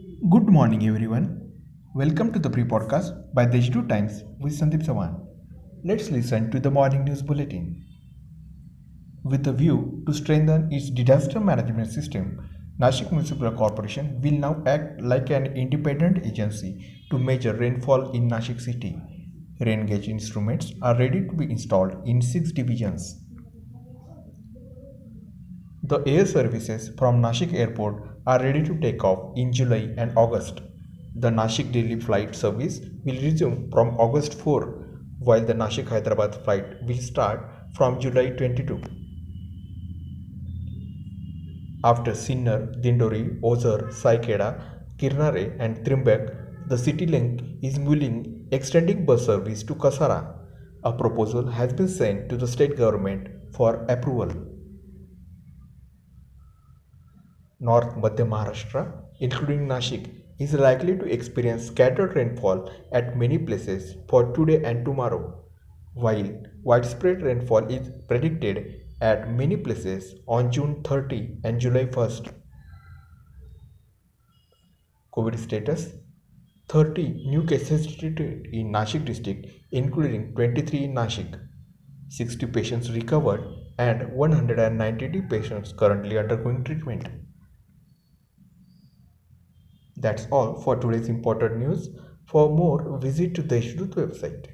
morning, everyone. Welcome to the pre podcast by Deshdoot Times with Sandeep Sawan. Let's listen to the morning news bulletin. With a view to strengthen its disaster management system, Nashik Municipal Corporation will now act like an independent agency to measure rainfall in Nashik city. Rain gauge instruments are ready to be installed in six divisions. The air services from Nashik Airport are ready to take off in July and August. The Nashik Delhi flight service will resume from August 4, while the Nashik Hyderabad flight will start from July 22. After Sinnar, Dindori, Ozar, Saikheda, Kirnare, and Trimbak, the Citilinc is mulling extending bus service to Kasara. A proposal has been sent to the state government for approval. North Madhya Maharashtra, including Nashik, is likely to experience scattered rainfall at many places for today and tomorrow, while widespread rainfall is predicted at many places on June 30 and July 1st. COVID status 30 new cases treated in Nashik district, including 23 in Nashik. 60 patients recovered and 190 patients currently undergoing treatment. That's all for today's important news. For more, visit the Deshdoot website.